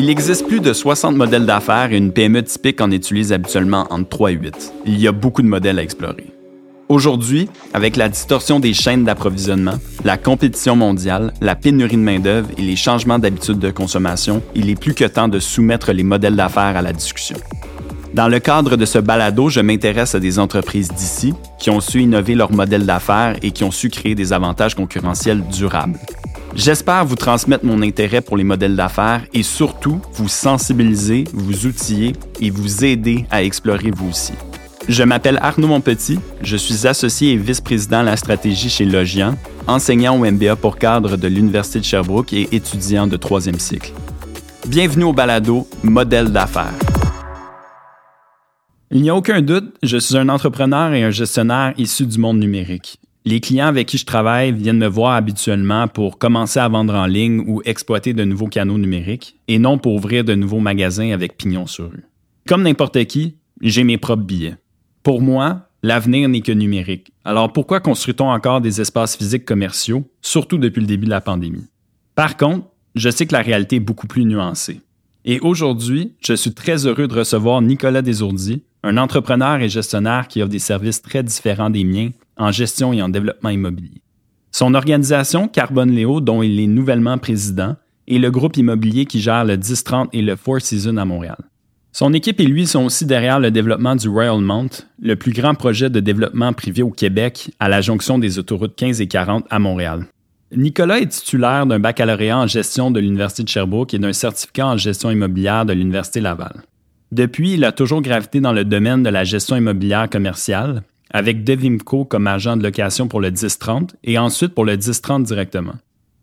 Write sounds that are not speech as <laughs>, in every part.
Il existe plus de 60 modèles d'affaires et une PME typique en utilise habituellement entre 3 et 8. Il y a beaucoup de modèles à explorer. Aujourd'hui, avec la distorsion des chaînes d'approvisionnement, la compétition mondiale, la pénurie de main-d'œuvre et les changements d'habitudes de consommation, il est plus que temps de soumettre les modèles d'affaires à la discussion. Dans le cadre de ce balado, je m'intéresse à des entreprises d'ici qui ont su innover leur modèle d'affaires et qui ont su créer des avantages concurrentiels durables. J'espère vous transmettre mon intérêt pour les modèles d'affaires et surtout vous sensibiliser, vous outiller et vous aider à explorer vous aussi. Je m'appelle Arnaud Monpetit, je suis associé et vice-président à la stratégie chez Logian, enseignant au MBA pour cadre de l'Université de Sherbrooke et étudiant de troisième cycle. Bienvenue au balado Modèle d'affaires. Il n'y a aucun doute, je suis un entrepreneur et un gestionnaire issu du monde numérique. Les clients avec qui je travaille viennent me voir habituellement pour commencer à vendre en ligne ou exploiter de nouveaux canaux numériques et non pour ouvrir de nouveaux magasins avec pignon sur rue. Comme n'importe qui, j'ai mes propres billets. Pour moi, l'avenir n'est que numérique. Alors pourquoi construit-on encore des espaces physiques commerciaux, surtout depuis le début de la pandémie? Par contre, je sais que la réalité est beaucoup plus nuancée. Et aujourd'hui, je suis très heureux de recevoir Nicolas Desourdis, un entrepreneur et gestionnaire qui offre des services très différents des miens en gestion et en développement immobilier. Son organisation, Carbone Léo, dont il est nouvellement président, est le groupe immobilier qui gère le 1030 et le Four Seasons à Montréal. Son équipe et lui sont aussi derrière le développement du Royal Mount, le plus grand projet de développement privé au Québec à la jonction des autoroutes 15 et 40 à Montréal. Nicolas est titulaire d'un baccalauréat en gestion de l'Université de Sherbrooke et d'un certificat en gestion immobilière de l'Université Laval. Depuis, il a toujours gravité dans le domaine de la gestion immobilière commerciale, avec Devimco comme agent de location pour le 1030 et ensuite pour le 1030 directement.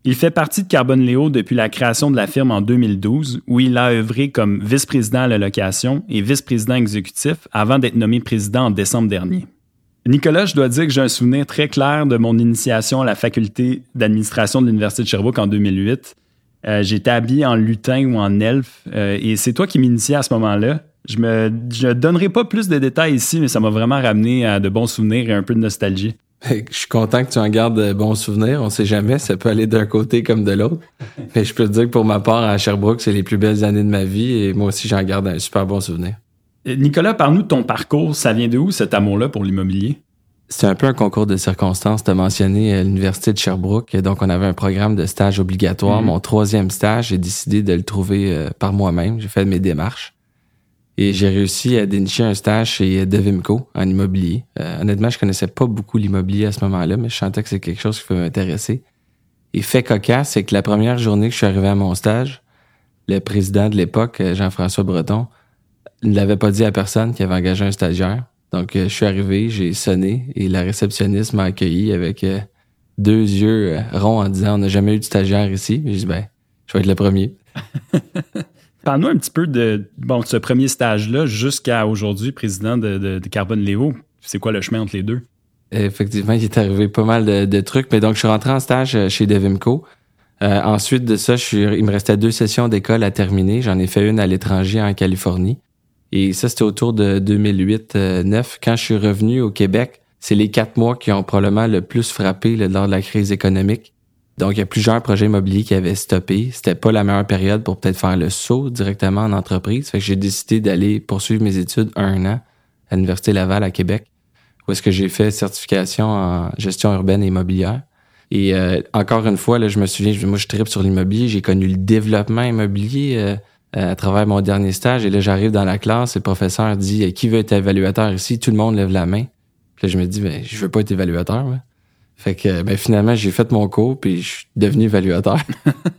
Il fait partie de Carbone Léo depuis la création de la firme en 2012, où il a œuvré comme vice-président à la location et vice-président exécutif avant d'être nommé président en décembre dernier. Nicolas, je dois dire que j'ai un souvenir très clair de mon initiation à la faculté d'administration de l'Université de Sherbrooke en 2008. Euh, j'étais habillé en lutin ou en elfe euh, et c'est toi qui m'initiais à ce moment-là. Je ne donnerai pas plus de détails ici, mais ça m'a vraiment ramené à de bons souvenirs et un peu de nostalgie. Je suis content que tu en gardes de bons souvenirs. On sait jamais, ça peut aller d'un côté comme de l'autre. <laughs> Mais je peux te dire que pour ma part, à Sherbrooke, c'est les plus belles années de ma vie et moi aussi, j'en garde un super bon souvenir. Euh, Nicolas, parle-nous de ton parcours. Ça vient de où cet amour-là pour l'immobilier? C'est un peu un concours de circonstances. Tu as mentionné l'Université de Sherbrooke. Donc, on avait un programme de stage obligatoire. Mm-hmm. Mon troisième stage, j'ai décidé de le trouver euh, par moi-même. J'ai fait mes démarches. Et j'ai réussi à dénicher un stage chez Devimco en immobilier. Euh, honnêtement, je connaissais pas beaucoup l'immobilier à ce moment-là, mais je sentais que c'est quelque chose qui pouvait m'intéresser. Et fait cocasse, c'est que la première journée que je suis arrivé à mon stage, le président de l'époque, euh, Jean-François Breton, ne l'avait pas dit à personne qu'il avait engagé un stagiaire. Donc, euh, je suis arrivé, j'ai sonné et la réceptionniste m'a accueilli avec deux yeux ronds en disant « On n'a jamais eu de stagiaire ici. » J'ai dit « Ben, je vais être le premier. » <laughs> Parle-nous un petit peu de bon, ce premier stage-là jusqu'à aujourd'hui, président de, de, Carbone Léo. C'est quoi le chemin entre les deux? Effectivement, il est arrivé pas mal de, trucs. Mais donc, je suis rentré en stage euh, chez Devimco. Euh, ensuite de ça, je suis, il me restait deux sessions d'école à terminer. J'en ai fait une à l'étranger en Californie. Et ça, c'était autour de 2008-2009. Quand je suis revenu au Québec, c'est les quatre mois qui ont probablement le plus frappé lors de la crise économique. Donc, il y a plusieurs projets immobiliers qui avaient stoppé. C'était pas la meilleure période pour peut-être faire le saut directement en entreprise. Fait que j'ai décidé d'aller poursuivre mes études un an à l'Université Laval à Québec, où est-ce que j'ai fait certification en gestion urbaine et immobilière. Et euh, encore une fois, là, je me souviens, moi, je tripe sur l'immobilier. J'ai connu le développement immobilier euh, à travers mon dernier stage. Et là, j'arrive dans la classe, et le professeur dit Qui veut être évaluateur ici? Tout le monde lève la main. Puis là, je me dis, ben, je veux pas être évaluateur. Fait que ben, finalement, j'ai fait mon cours, puis je suis devenu évaluateur.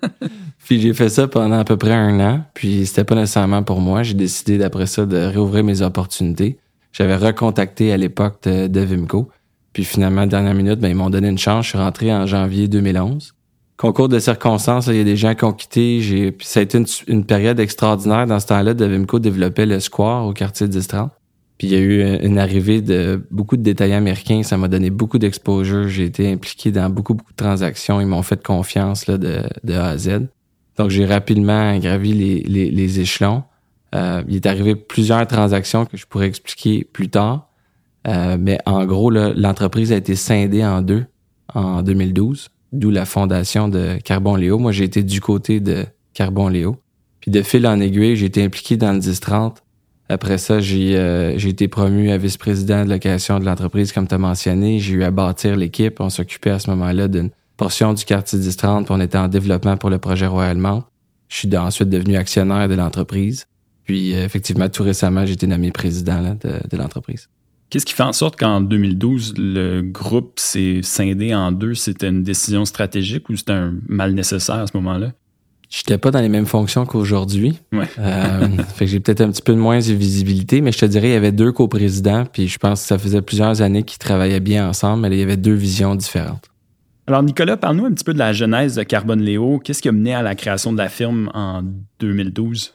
<laughs> puis j'ai fait ça pendant à peu près un an, puis c'était pas nécessairement pour moi. J'ai décidé d'après ça de réouvrir mes opportunités. J'avais recontacté à l'époque de, Vimco. Puis finalement, dernière minute, ben, ils m'ont donné une chance. Je suis rentré en janvier 2011. Concours de circonstances, il y a des gens qui ont quitté. J'ai, ça a été une, une période extraordinaire. Dans ce temps-là, Devimco développait le square au quartier 1030. Puis il y a eu une arrivée de beaucoup de détaillants américains. Ça m'a donné beaucoup d'exposure. J'ai été impliqué dans beaucoup, beaucoup de transactions. Ils m'ont fait confiance là, de, de A à Z. Donc j'ai rapidement gravi les, les, les échelons. Euh, il est arrivé plusieurs transactions que je pourrais expliquer plus tard. Euh, mais en gros, l'entreprise a été scindée en deux en 2012, d'où la fondation de Carbon Léo. Moi, j'ai été du côté de Carbon Léo. Puis de fil en aiguille, j'ai été impliqué dans le 10-30. Après ça, j'ai euh, été promu à vice-président de location de l'entreprise, comme tu as mentionné. J'ai eu à bâtir l'équipe. On s'occupait à ce moment-là d'une portion du quartier 10-30, puis on était en développement pour le projet Royalement. Je suis ensuite devenu actionnaire de l'entreprise. Puis euh, effectivement, tout récemment, j'ai été nommé président là, de, de l'entreprise. Qu'est-ce qui fait en sorte qu'en 2012, le groupe s'est scindé en deux? C'était une décision stratégique ou c'était un mal nécessaire à ce moment-là? J'étais pas dans les mêmes fonctions qu'aujourd'hui. Ouais. Euh, <laughs> fait que j'ai peut-être un petit peu de moins de visibilité, mais je te dirais, il y avait deux coprésidents, puis je pense que ça faisait plusieurs années qu'ils travaillaient bien ensemble, mais il y avait deux visions différentes. Alors, Nicolas, parle-nous un petit peu de la genèse de Carbone Léo. Qu'est-ce qui a mené à la création de la firme en 2012?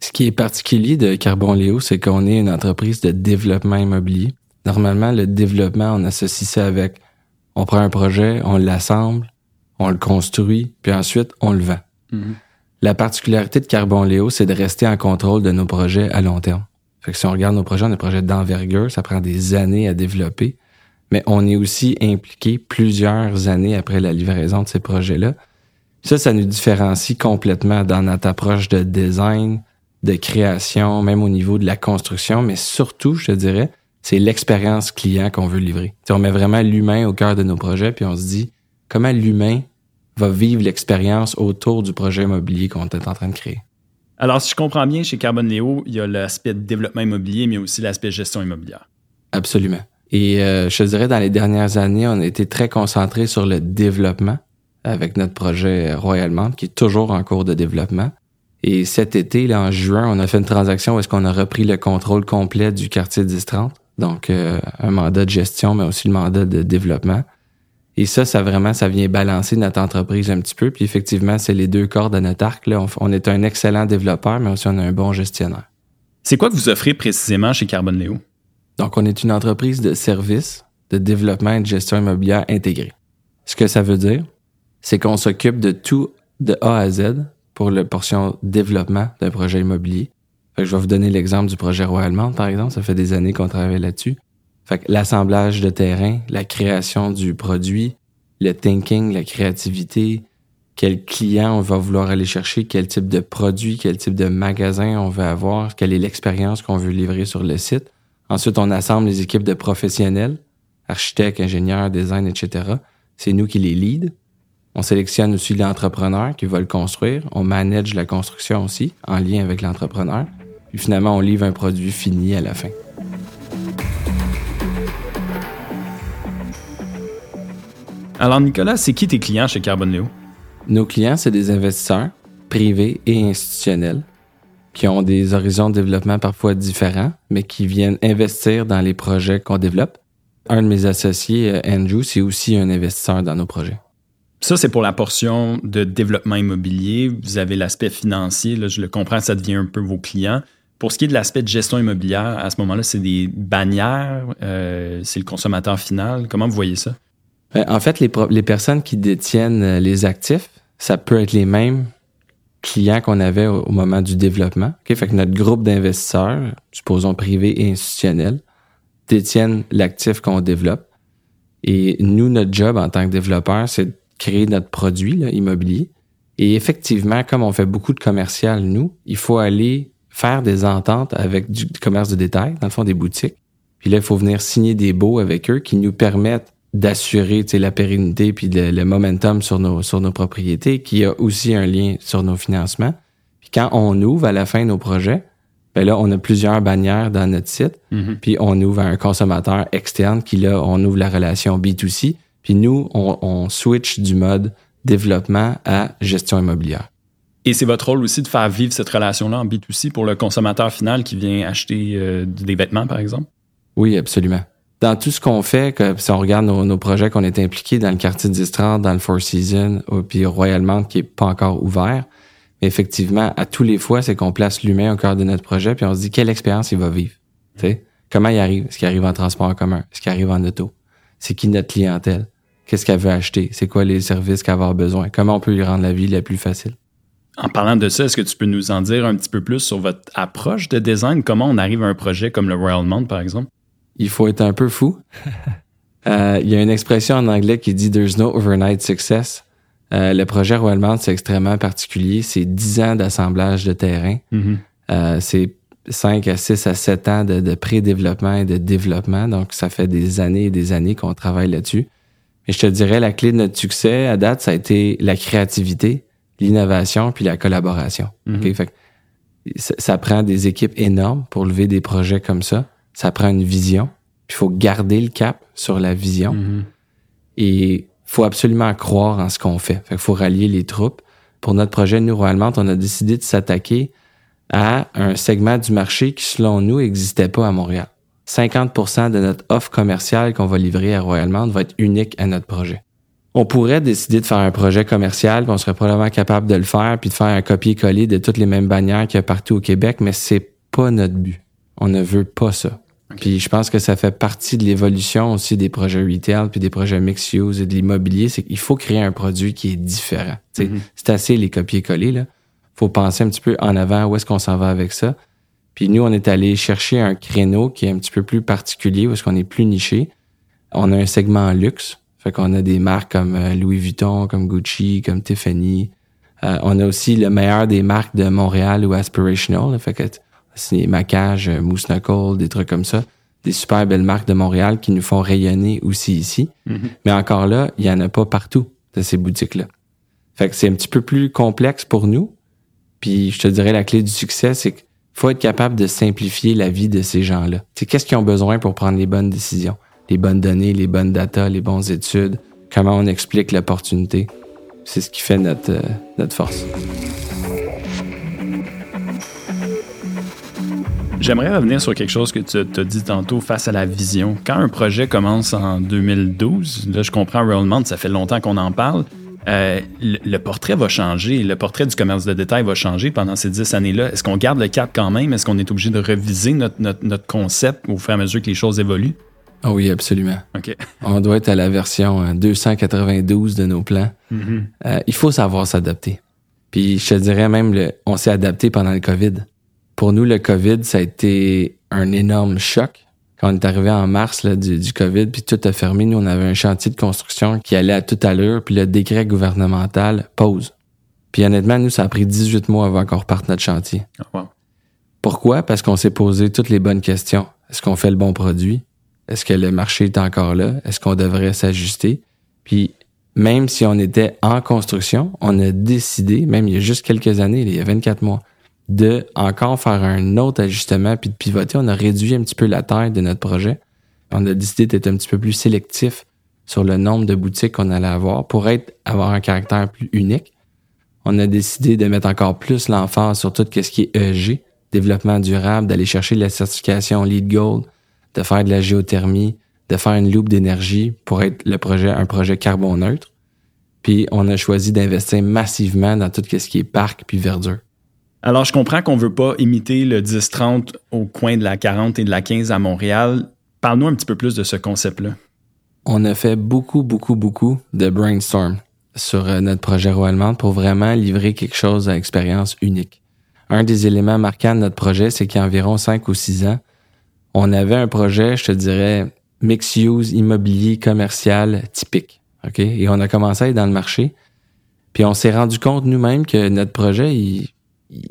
Ce qui est particulier de Carbon Léo, c'est qu'on est une entreprise de développement immobilier. Normalement, le développement, on associe ça avec on prend un projet, on l'assemble, on le construit, puis ensuite on le vend. La particularité de Carbon Léo, c'est de rester en contrôle de nos projets à long terme. Fait que si on regarde nos projets, on a des projets d'envergure, ça prend des années à développer, mais on est aussi impliqué plusieurs années après la livraison de ces projets-là. Ça, ça nous différencie complètement dans notre approche de design, de création, même au niveau de la construction, mais surtout, je dirais, c'est l'expérience client qu'on veut livrer. T'sais, on met vraiment l'humain au cœur de nos projets, puis on se dit comment l'humain va vivre l'expérience autour du projet immobilier qu'on est en train de créer. Alors, si je comprends bien, chez Carbone Léo, il y a l'aspect de développement immobilier, mais aussi l'aspect gestion immobilière. Absolument. Et euh, je te dirais, dans les dernières années, on a été très concentré sur le développement avec notre projet Royalement, qui est toujours en cours de développement. Et cet été, là, en juin, on a fait une transaction où est-ce qu'on a repris le contrôle complet du quartier 1030. Donc, euh, un mandat de gestion, mais aussi le mandat de développement. Et ça, ça vraiment, ça vient balancer notre entreprise un petit peu. Puis effectivement, c'est les deux cordes à notre arc. Là. On, on, est un excellent développeur, mais aussi on a un bon gestionnaire. C'est quoi que vous offrez précisément chez Carbone Léo? Donc, on est une entreprise de services, de développement et de gestion immobilière intégrée. Ce que ça veut dire, c'est qu'on s'occupe de tout de A à Z pour la portion développement d'un projet immobilier. Fait que je vais vous donner l'exemple du projet Royalement, par exemple. Ça fait des années qu'on travaille là-dessus. Fait que l'assemblage de terrain, la création du produit, le thinking, la créativité, quel client on va vouloir aller chercher, quel type de produit, quel type de magasin on veut avoir, quelle est l'expérience qu'on veut livrer sur le site. Ensuite, on assemble les équipes de professionnels, architectes, ingénieurs, design, etc. C'est nous qui les lead. On sélectionne aussi l'entrepreneur qui va le construire. On manage la construction aussi en lien avec l'entrepreneur. Puis finalement, on livre un produit fini à la fin. Alors, Nicolas, c'est qui tes clients chez Carbone Léo? Nos clients, c'est des investisseurs privés et institutionnels qui ont des horizons de développement parfois différents, mais qui viennent investir dans les projets qu'on développe. Un de mes associés, Andrew, c'est aussi un investisseur dans nos projets. Ça, c'est pour la portion de développement immobilier. Vous avez l'aspect financier. Là, je le comprends, ça devient un peu vos clients. Pour ce qui est de l'aspect de gestion immobilière, à ce moment-là, c'est des bannières, euh, c'est le consommateur final. Comment vous voyez ça? En fait, les, les personnes qui détiennent les actifs, ça peut être les mêmes clients qu'on avait au, moment du développement. Okay? Fait que notre groupe d'investisseurs, supposons privés et institutionnels, détiennent l'actif qu'on développe. Et nous, notre job en tant que développeur, c'est de créer notre produit là, immobilier. Et effectivement, comme on fait beaucoup de commercial, nous, il faut aller faire des ententes avec du commerce de détail, dans le fond des boutiques. Puis là, il faut venir signer des baux avec eux qui nous permettent d'assurer la pérennité puis le, le, momentum sur nos, sur nos propriétés, qui a aussi un lien sur nos financements. Puis quand on ouvre à la fin nos projets, ben là, on a plusieurs bannières dans notre site, mm-hmm. puis on ouvre à un consommateur externe qui, là, on ouvre la relation B2C, puis nous, on, on switch du mode développement à gestion immobilière. Et c'est votre rôle aussi de faire vivre cette relation-là en B2C pour le consommateur final qui vient acheter euh, des vêtements, par exemple? Oui, absolument dans tout ce qu'on fait, si on regarde nos, projets qu'on est impliqués dans le quartier 1030, dans le Four Seasons, puis Royalement qui est pas encore ouvert, mais effectivement, à tous les fois, c'est qu'on place l'humain au cœur de notre projet, puis on se dit quelle expérience il va vivre. Comment il arrive? Est-ce qu'il arrive en transport en commun? Est-ce qu'il arrive en auto? C'est qui notre clientèle? Qu'est-ce qu'elle veut acheter? C'est quoi les services qu'elle va avoir besoin? Comment on peut lui rendre la vie la plus facile? En parlant de ça, est-ce que tu peux nous en dire un petit peu plus sur votre approche de design? Comment on arrive à un projet comme le Royal Mount, par exemple? Il faut être un peu fou. <laughs> euh, il y a une expression en anglais qui dit There's no overnight success. Euh, le projet Royal c'est extrêmement particulier. C'est 10 ans d'assemblage de terrain. Mhm. Euh, c'est 5 à 6 à 7 ans de, de pré-développement et de développement. Donc, ça fait des années et des années qu'on travaille là-dessus. Mais je te dirais, la clé de notre succès à date, ça a été la créativité, l'innovation puis la collaboration. Mhm. OK? Fait que ça, ça prend des équipes énormes pour lever des projets comme ça. Ça prend une vision. Puis il faut garder le cap sur la vision. Mhm. Et faut absolument croire en ce qu'on fait. Fait qu'il faut rallier les troupes. Pour notre projet Neuroallemande, on a décidé de s'attaquer à un segment du marché qui, selon nous, n'existait pas à Montréal. 50% de notre offre commerciale qu'on va livrer à Royal Mount va être unique à notre projet. On pourrait décider de faire un projet commercial, puis on serait probablement capable de le faire, puis de faire un copier-coller de toutes les mêmes bannières qu'il y a partout au Québec, mais c'est pas notre but. On ne veut pas ça. Puis je pense que ça fait partie de l'évolution aussi des projets retail puis des projets mixed use et de l'immobilier, c'est qu'il faut créer un produit qui est différent. Mhm. C'est assez les copier-coller là. Faut penser un petit peu en avant où est-ce qu'on s'en va avec ça. Puis nous on est allé chercher un créneau qui est un petit peu plus particulier où est-ce qu'on est plus niché. On a un segment luxe, fait qu'on a des marques comme euh, Louis Vuitton, comme Gucci, comme Tiffany. Euh, on a aussi le meilleur des marques de Montréal ou Aspirational, là, fait que c'est maquillages, euh, Moose Knuckle, des trucs comme ça. Des super belles marques de Montréal qui nous font rayonner aussi ici. Mhm. Mais encore là, il y en a pas partout de ces boutiques-là. Fait que c'est un petit peu plus complexe pour nous. Puis je te dirais la clé du succès, c'est qu'il faut être capable de simplifier la vie de ces gens-là. Sais, qu'est-ce qu'ils ont besoin pour prendre les bonnes décisions? Les bonnes données, les bonnes datas, les bonnes études, comment on explique l'opportunité? C'est ce qui fait notre, euh, notre force. J'aimerais revenir sur quelque chose que tu as dit tantôt face à la vision. Quand un projet commence en 2012, là je comprends Rollman, ça fait longtemps qu'on en parle, euh, le, le portrait va changer, le portrait du commerce de détail va changer pendant ces dix années-là. Est-ce qu'on garde le cap quand même? Est-ce qu'on est obligé de reviser notre, notre, notre concept au fur et à mesure que les choses évoluent? Ah oui, absolument. OK. <laughs> On doit être à la version euh, 292 de nos plans. Mhm. Euh, il faut savoir s'adapter. Puis je te dirais même, le, on s'est adapté pendant le COVID. Pour nous, le COVID, ça a été un énorme choc. Quand on est arrivé en mars là, du, du COVID, puis tout a fermé, nous, on avait un chantier de construction qui allait à toute allure, puis le décret gouvernemental pause. Puis honnêtement, nous, ça a pris 18 mois avant qu'on reparte notre chantier. Ah, wow. Pourquoi? Parce qu'on s'est posé toutes les bonnes questions. Est-ce qu'on fait le bon produit? Est-ce que le marché est encore là? Est-ce qu'on devrait s'ajuster? Puis, même si on était en construction, on a décidé, même il y a juste quelques années, il y a 24 mois, de encore faire un autre ajustement puis de pivoter. On a réduit un petit peu la taille de notre projet. On a décidé d'être un petit peu plus sélectif sur le nombre de boutiques qu'on allait avoir pour être, avoir un caractère plus unique. On a décidé de mettre encore plus l'emphase sur tout ce qui est EG, développement durable, d'aller chercher la certification LEED Gold, de faire de la géothermie, de faire une loupe d'énergie pour être le projet, un projet carbone neutre. Puis on a choisi d'investir massivement dans tout ce qui est parc puis verdure. Alors, je comprends qu'on veut pas imiter le 10-30 au coin de la 40 et de la 15 à Montréal. Parle-nous un petit peu plus de ce concept-là. On a fait beaucoup, beaucoup, beaucoup de brainstorm sur euh, notre projet Royal pour vraiment livrer quelque chose à expérience unique. Un des éléments marquants de notre projet, c'est qu'il y a environ 5 ou 6 ans, on avait un projet, je te dirais, mix-use immobilier commercial typique. OK? Et on a commencé à être dans le marché. Puis on s'est rendu compte nous-mêmes que notre projet, il,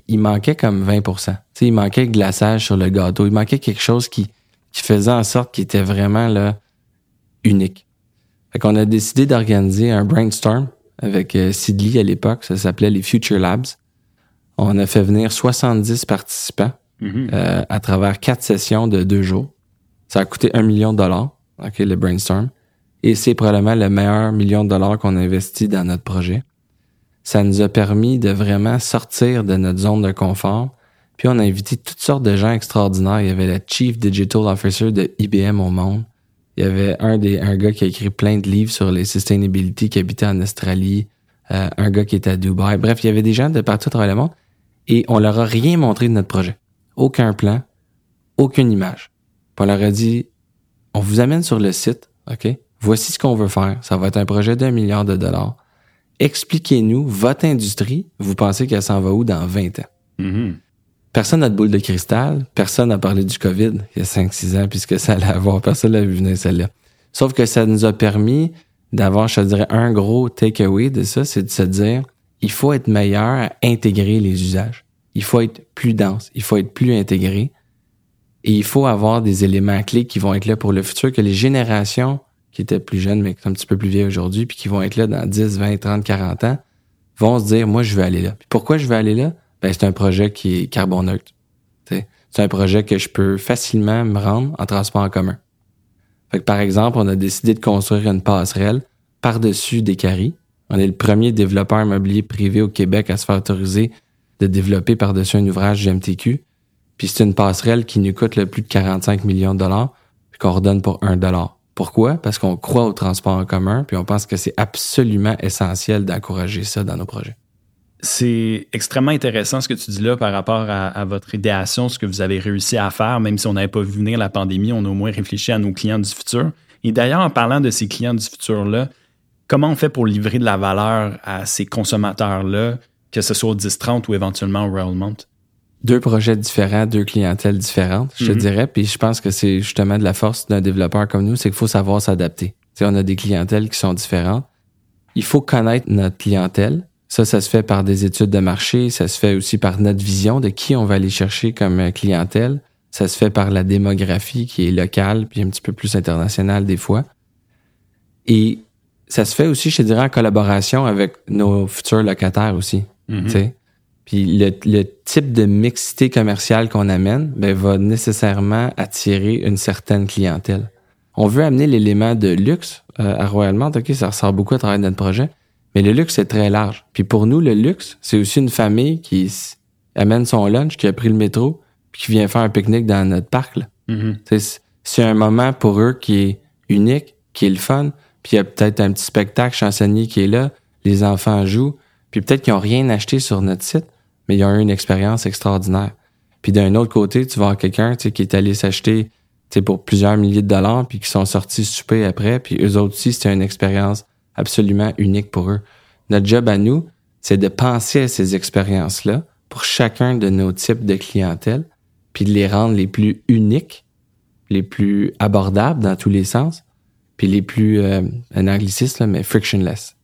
il manquait comme 20% Tu sais, il manquait glaçage sur le gâteau. Il manquait quelque chose qui, qui faisait en sorte qu'il était vraiment là unique. Fait qu'on a décidé d'organiser un brainstorm avec euh, Sidley à l'époque. Ça s'appelait les Future Labs. On a fait venir 70 participants Mhm. euh, à travers quatre sessions de deux jours. Ça a coûté un million de dollars, ok, le brainstorm. Et c'est probablement le meilleur million de dollars qu'on a investi dans notre projet. Ça nous a permis de vraiment sortir de notre zone de confort. Puis on a invité toutes sortes de gens extraordinaires. Il y avait le Chief Digital Officer de IBM au monde. Il y avait un des un gars qui a écrit plein de livres sur les sustainability qui habitait en Australie, euh, un gars qui était à Dubaï. Bref, il y avait des gens de partout à travers le monde et on leur a rien montré de notre projet. Aucun plan, aucune image. Puis on leur a dit on vous amène sur le site, OK? Voici ce qu'on veut faire. Ça va être un projet d'un milliard de dollars. Expliquez-nous votre industrie. Vous pensez qu'elle s'en va où dans 20 ans? Mhm. Personne n'a de boule de cristal. Personne n'a parlé du COVID il y a 5-6 ans puisque ça allait avoir. Personne l'a vu venir celle-là. Sauf que ça nous a permis d'avoir, je te dirais, un gros takeaway de ça, c'est de se dire, il faut être meilleur à intégrer les usages. Il faut être plus dense, il faut être plus intégré. Et il faut avoir des éléments clés qui vont être là pour le futur, que les générations qui étaient plus jeunes, mais qui sont un petit peu plus vieilles aujourd'hui, puis qui vont être là dans 10, 20, 30, 40 ans, vont se dire, moi, je veux aller là. Puis pourquoi je veux aller là? Ben, c'est un projet qui est carbone neutre. C'est un projet que je peux facilement me rendre en transport en commun. Fait que, par exemple, on a décidé de construire une passerelle par-dessus des caries. On est le premier développeur immobilier privé au Québec à se faire autoriser de développer par-dessus un ouvrage GMTQ. Puis c'est une passerelle qui nous coûte le plus de 45 millions de dollars, puis qu'on redonne pour un dollar. Pourquoi? Parce qu'on croit au transport en commun, puis on pense que c'est absolument essentiel d'encourager ça dans nos projets. C'est extrêmement intéressant ce que tu dis là par rapport à, votre idéation, ce que vous avez réussi à faire, même si on n'avait pas vu venir la pandémie, on a au moins réfléchi à nos clients du futur. Et d'ailleurs, en parlant de ces clients du futur-là, comment on fait pour livrer de la valeur à ces consommateurs-là, que ce soit au 10-30 ou éventuellement au Royal Mount? Deux projets différents, deux clientèles différentes, je te mhm. dirais. Puis je pense que c'est justement de la force d'un développeur comme nous, c'est qu'il faut savoir s'adapter. on a des clientèles qui sont différentes. Il faut connaître notre clientèle, ça, ça se fait par des études de marché, ça se fait aussi par notre vision de qui on va aller chercher comme euh, clientèle. Ça se fait par la démographie qui est locale, puis un petit peu plus internationale des fois. Et ça se fait aussi, je te dirais, en collaboration avec nos futurs locataires aussi. Mm-hmm. Puis le, type de mixité commerciale qu'on amène ben, va nécessairement attirer une certaine clientèle. On veut amener l'élément de luxe euh, à Royal Mount. OK, ça ressort beaucoup à travers notre projet. Mais le luxe, c'est très large. Puis pour nous, le luxe, c'est aussi une famille qui amène son lunch, qui a pris le métro, puis qui vient faire un pique-nique dans notre parc. Mm-hmm. C'est un moment pour eux qui est unique, qui est le fun. Puis il y a peut-être un petit spectacle chansonnier qui est là. Les enfants jouent. Puis peut-être qu'ils n'ont rien acheté sur notre site, mais ils ont eu une expérience extraordinaire. Puis d'un autre côté, tu vois quelqu'un qui est allé s'acheter pour plusieurs milliers de dollars, puis qui sont sortis souper après, puis eux autres aussi, c'était une expérience absolument unique pour eux. Notre job à nous, c'est de penser à ces expériences-là pour chacun de nos types de clientèle, puis de les rendre les plus uniques, les plus abordables dans tous les sens, puis les plus, euh, un anglicisme, mais frictionless.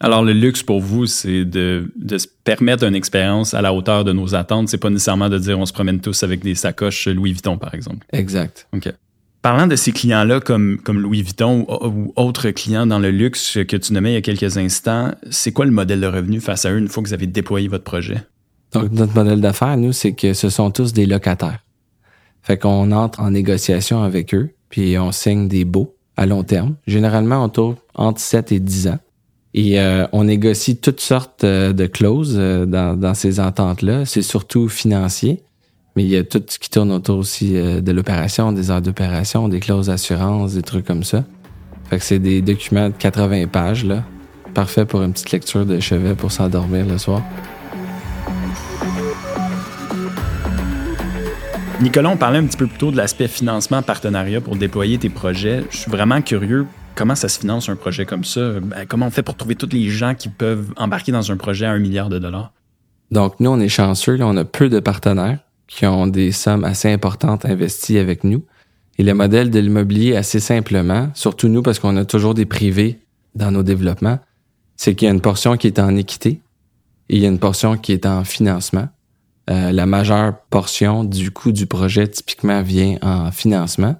Alors, le luxe pour vous, c'est de, de, se permettre une expérience à la hauteur de nos attentes. C'est pas nécessairement de dire on se promène tous avec des sacoches Louis Vuitton, par exemple. Exact. OK. Parlant de ces clients-là comme, comme Louis Vuitton ou, autres clients dans le luxe que tu nommais il y a quelques instants, c'est quoi le modèle de revenu face à eux une fois que vous avez déployé votre projet? Donc, notre modèle d'affaires, nous, c'est que ce sont tous des locataires. Fait qu'on entre en négociation avec eux, puis on signe des baux à long terme. Généralement, on tourne entre 7 et 10 ans. Et euh, on négocie toutes sortes euh, de clauses euh, dans, ces ententes-là. C'est surtout financier. Mais il y a tout ce qui tourne autour aussi de l'opération, des heures d'opération, des clauses d'assurance, des trucs comme ça. Fait que c'est des documents de 80 pages. Parfait pour une petite lecture de chevet pour s'endormir le soir. Nicolas, on parlait un petit peu plus tôt de l'aspect financement, partenariat pour déployer tes projets. Je suis vraiment curieux. Comment ça se finance un projet comme ça? Ben, comment on fait pour trouver tous les gens qui peuvent embarquer dans un projet à un milliard de dollars? Donc, nous, on est chanceux. Là, on a peu de partenaires qui ont des sommes assez importantes investies avec nous. Et le modèle de l'immobilier, assez simplement, surtout nous parce qu'on a toujours des privés dans nos développements, c'est qu'il y a une portion qui est en équité et il y a une portion qui est en financement. Euh, la majeure portion du coût du projet typiquement vient en financement,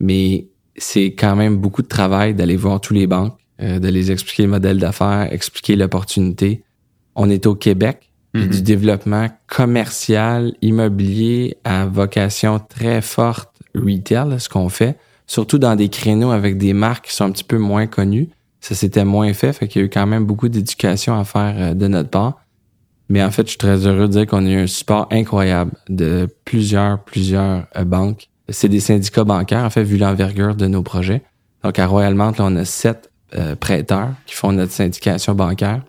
mais c'est quand même beaucoup de travail d'aller voir tous les banques, euh, de les expliquer le modèle d'affaires, expliquer l'opportunité. On est au Québec, du mhm. développement commercial, immobilier à vocation très forte retail, ce qu'on fait, surtout dans des créneaux avec des marques qui sont un petit peu moins connues. Ça s'était moins fait, fait qu'il y a eu quand même beaucoup d'éducation à faire euh, de notre part. Mais en fait, je suis très heureux de dire qu'on a eu un support incroyable de plusieurs, plusieurs euh, banques. C'est des syndicats bancaires, en fait, vu l'envergure de nos projets. Donc, à Royal Mount, là, on a sept euh, prêteurs qui font notre syndication bancaire.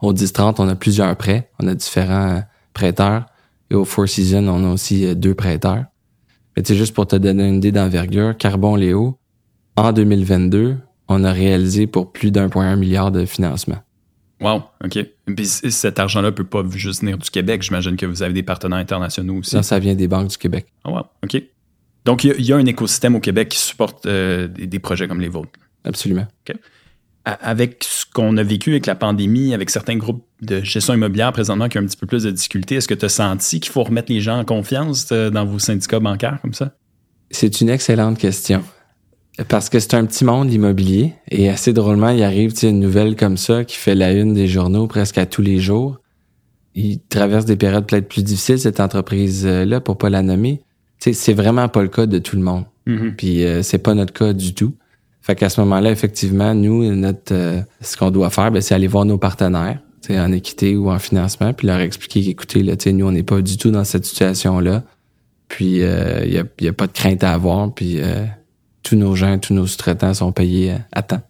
Au 10-30, on a plusieurs prêts. On a différents prêteurs. Et au Four Seasons, on a aussi euh, deux prêteurs. Mais c'est juste pour te donner une idée d'envergure, Carbon Léo, en 2022, on a réalisé pour plus d'un milliard de financement. Wow, OK. Puis cet argent-là peut pas juste venir du Québec. J'imagine que vous avez des partenaires internationaux aussi. Non, ça vient des banques du Québec. Oh wow, OK. Donc, il y, a un écosystème au Québec qui supporte euh, des, des, projets comme les vôtres. Absolument. OK. avec ce qu'on a vécu avec la pandémie, avec certains groupes de gestion immobilière présentement qui ont un petit peu plus de difficultés, est-ce que tu as senti qu'il faut remettre les gens en confiance euh, dans vos syndicats bancaires comme ça? C'est une excellente question. Parce que c'est un petit monde immobilier et assez drôlement, il arrive une nouvelle comme ça qui fait la une des journaux presque à tous les jours. Il traverse des périodes peut-être plus difficiles, cette entreprise-là, pour pas la nommer. C'est vraiment pas le cas de tout le monde. Mm-hmm. Puis euh, c'est pas notre cas du tout. Fait qu'à ce moment-là, effectivement, nous, notre euh, ce qu'on doit faire, ben, c'est aller voir nos partenaires, en équité ou en financement, puis leur expliquer qu'écoutez, là, nous, on n'est pas du tout dans cette situation-là. Puis il euh, y, a, y, a, pas de crainte à avoir, puis euh, tous nos gens, tous nos sous-traitants sont payés à temps.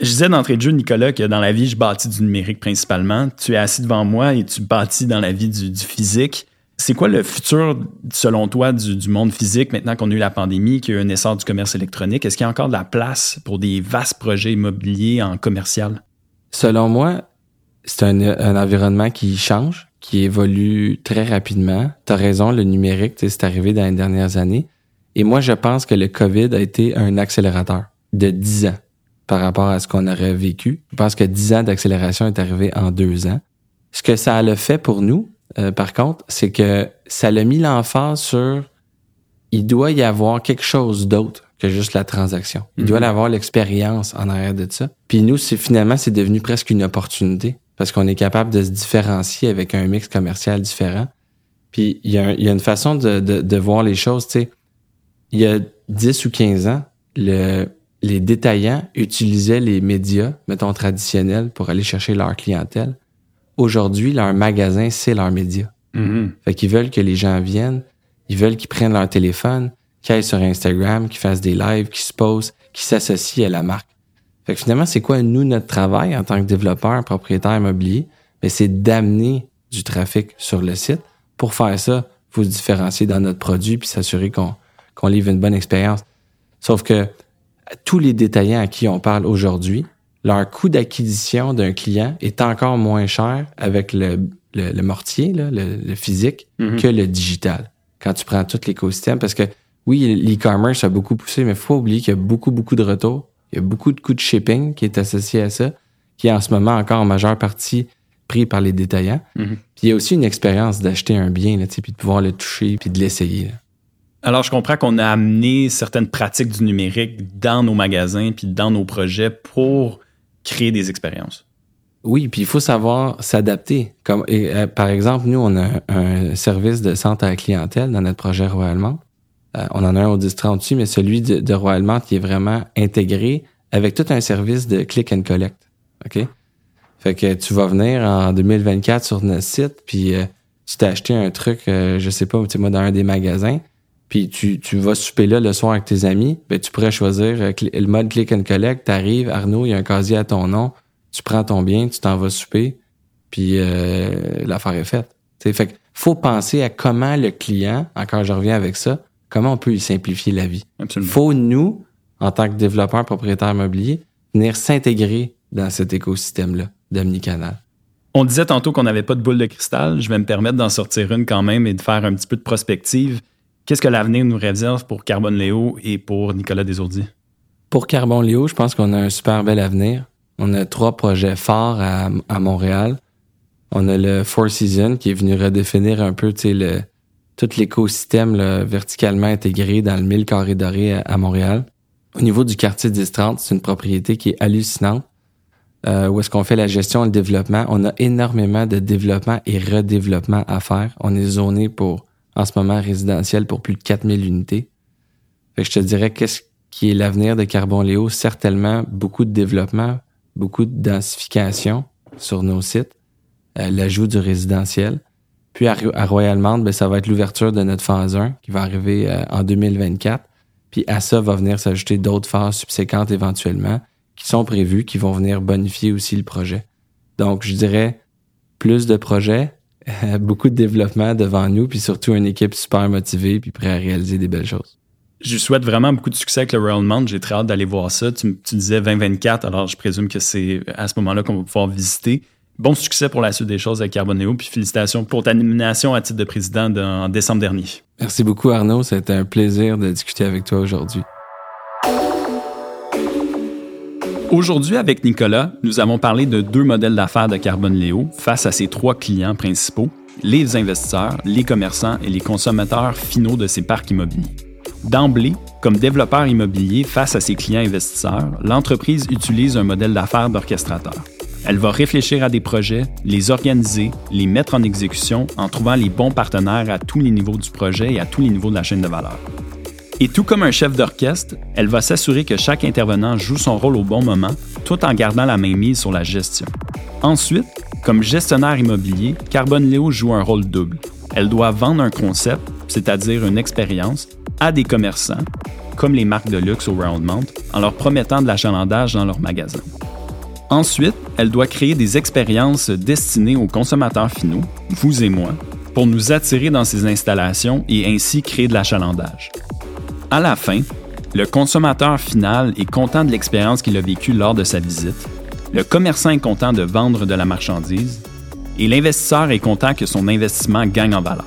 Je disais d'entrée de jeu, Nicolas, que dans la vie, je bâtis du numérique principalement. Tu es assis devant moi et tu bâtis dans la vie du, du physique. C'est quoi le futur, selon toi, du, monde physique maintenant qu'on a eu la pandémie, qu'il y a eu un essor du commerce électronique? Est-ce qu'il y a encore de la place pour des vastes projets immobiliers en commercial? Selon moi, c'est un, environnement qui change, qui évolue très rapidement. Tu as raison, le numérique, c'est arrivé dans les dernières années. Et moi, je pense que le COVID a été un accélérateur de 10 ans par rapport à ce qu'on aurait vécu. Je pense que 10 ans d'accélération est arrivé en deux ans. Ce que ça a fait pour nous, euh, par contre, c'est que ça l'a mis l'emphase sur il doit y avoir quelque chose d'autre que juste la transaction. Il doit y mhm. avoir l'expérience en arrière de ça. Puis nous, c'est finalement, c'est devenu presque une opportunité parce qu'on est capable de se différencier avec un mix commercial différent. Puis il y a, une façon de, de, voir les choses, tu sais. Il y a 10 ou 15 ans, le, les détaillants utilisaient les médias, mettons traditionnels, pour aller chercher leur clientèle aujourd'hui, leur magasin, c'est leur média. Mm-hmm. Fait qu'ils veulent que les gens viennent, ils veulent qu'ils prennent leur téléphone, qu'ils aillent sur Instagram, qu'ils fassent des lives, qu'ils se posent, qu'ils s'associent à la marque. Fait que finalement, c'est quoi, nous, notre travail en tant que développeur, propriétaire immobilier? Mais c'est d'amener du trafic sur le site. Pour faire ça, il faut se différencier dans notre produit puis s'assurer qu'on qu'on livre une bonne expérience. Sauf que tous les détaillants à qui on parle aujourd'hui, leur coût d'acquisition d'un client est encore moins cher avec le, le, mortier, le, physique, mhm. que le digital. Quand tu prends tout l'écosystème, parce que oui, l'e-commerce a beaucoup poussé, mais il faut oublier qu'il y a beaucoup, beaucoup de retours. Il y a beaucoup de coûts de shipping qui est associé à ça, qui est en ce moment encore en majeure partie pris par les détaillants. Mhm. Puis il y a aussi une expérience d'acheter un bien, là, puis de pouvoir le toucher, puis de l'essayer. Alors, je comprends qu'on a amené certaines pratiques du numérique dans nos magasins, puis dans nos projets pour créer des expériences. Oui, puis il faut savoir s'adapter. Comme euh, par exemple, nous, on a un service de centre à la clientèle dans notre projet Royalement. Euh, on en a un au district dessus, mais celui de, de Royalement qui est vraiment intégré avec tout un service de click and collect. OK? Fait que tu vas venir en 2024 sur notre site, puis euh, tu t'as acheté un truc, je sais pas, tu moi, dans un des magasins, puis tu, tu vas souper là le soir avec tes amis, ben tu pourrais choisir le mode click and collect, t'arrives, Arnaud, il y a un casier à ton nom, tu prends ton bien, tu t'en vas souper, puis euh, l'affaire est faite. T'sais, fait faut penser à comment le client, encore je reviens avec ça, comment on peut lui simplifier la vie. Absolument. Faut nous, en tant que développeur propriétaire immobilier, venir s'intégrer dans cet écosystème-là d'omnicanal. On disait tantôt qu'on n'avait pas de boule de cristal. Je vais me permettre d'en sortir une quand même et de faire un petit peu de prospective. Qu'est-ce que l'avenir nous réserve pour Carbone Léo et pour Nicolas Desourdis? Pour Carbone Léo, je pense qu'on a un super bel avenir. On a trois projets forts à, Montréal. On a le Four Seasons qui est venu redéfinir un peu le, tout l'écosystème verticalement intégré dans le 1000 carrés dorés à, Montréal. Au niveau du quartier 1030, c'est une propriété qui est hallucinante. Euh, où est-ce qu'on fait la gestion et le développement? On a énormément de développement et redéveloppement à faire. On est zoné pour en ce moment résidentiel pour plus de 4000 unités. Je te dirais qu'est-ce qui est l'avenir de Carbon Léo, certainement beaucoup de développement, beaucoup de densification sur nos sites, euh, l'ajout du résidentiel. Puis à, Royal Mount, ben, ça va être l'ouverture de notre phase 1 qui va arriver euh, en 2024. Puis à ça va venir s'ajouter d'autres phases subséquentes éventuellement qui sont prévues, qui vont venir bonifier aussi le projet. Donc je dirais plus de projets, <laughs> beaucoup de développement devant nous, puis surtout une équipe super motivée, puis prêt à réaliser des belles choses. Je souhaite vraiment beaucoup de succès avec le Royal Mount. J'ai très hâte d'aller voir ça. Tu, tu disais 2024, alors je présume que c'est à ce moment-là qu'on va pouvoir visiter. Bon succès pour la suite des choses avec Carboneo, puis félicitations pour ta nomination à titre de président en décembre dernier. Merci beaucoup Arnaud, c'était un plaisir de discuter avec toi aujourd'hui. Aujourd'hui, avec Nicolas, nous avons parlé de deux modèles d'affaires de Carbone Léo face à ses trois clients principaux, les investisseurs, les commerçants et les consommateurs finaux de ses parcs immobiliers. D'emblée, comme développeur immobilier face à ses clients investisseurs, l'entreprise utilise un modèle d'affaires d'orchestrateur. Elle va réfléchir à des projets, les organiser, les mettre en exécution en trouvant les bons partenaires à tous les niveaux du projet et à tous les niveaux de la chaîne de valeur. Et tout comme un chef d'orchestre, elle va s'assurer que chaque intervenant joue son rôle au bon moment, tout en gardant la main mise sur la gestion. Ensuite, comme gestionnaire immobilier, Carbone Léo joue un rôle double. Elle doit vendre un concept, c'est-à-dire une expérience, à des commerçants, comme les marques de luxe au Roundmount, en leur promettant de l'achalandage dans leurs magasins. Ensuite, elle doit créer des expériences destinées aux consommateurs finaux, vous et moi, pour nous attirer dans ces installations et ainsi créer de l'achalandage. À la fin, le consommateur final est content de l'expérience qu'il a vécue lors de sa visite, le commerçant est content de vendre de la marchandise et l'investisseur est content que son investissement gagne en valeur.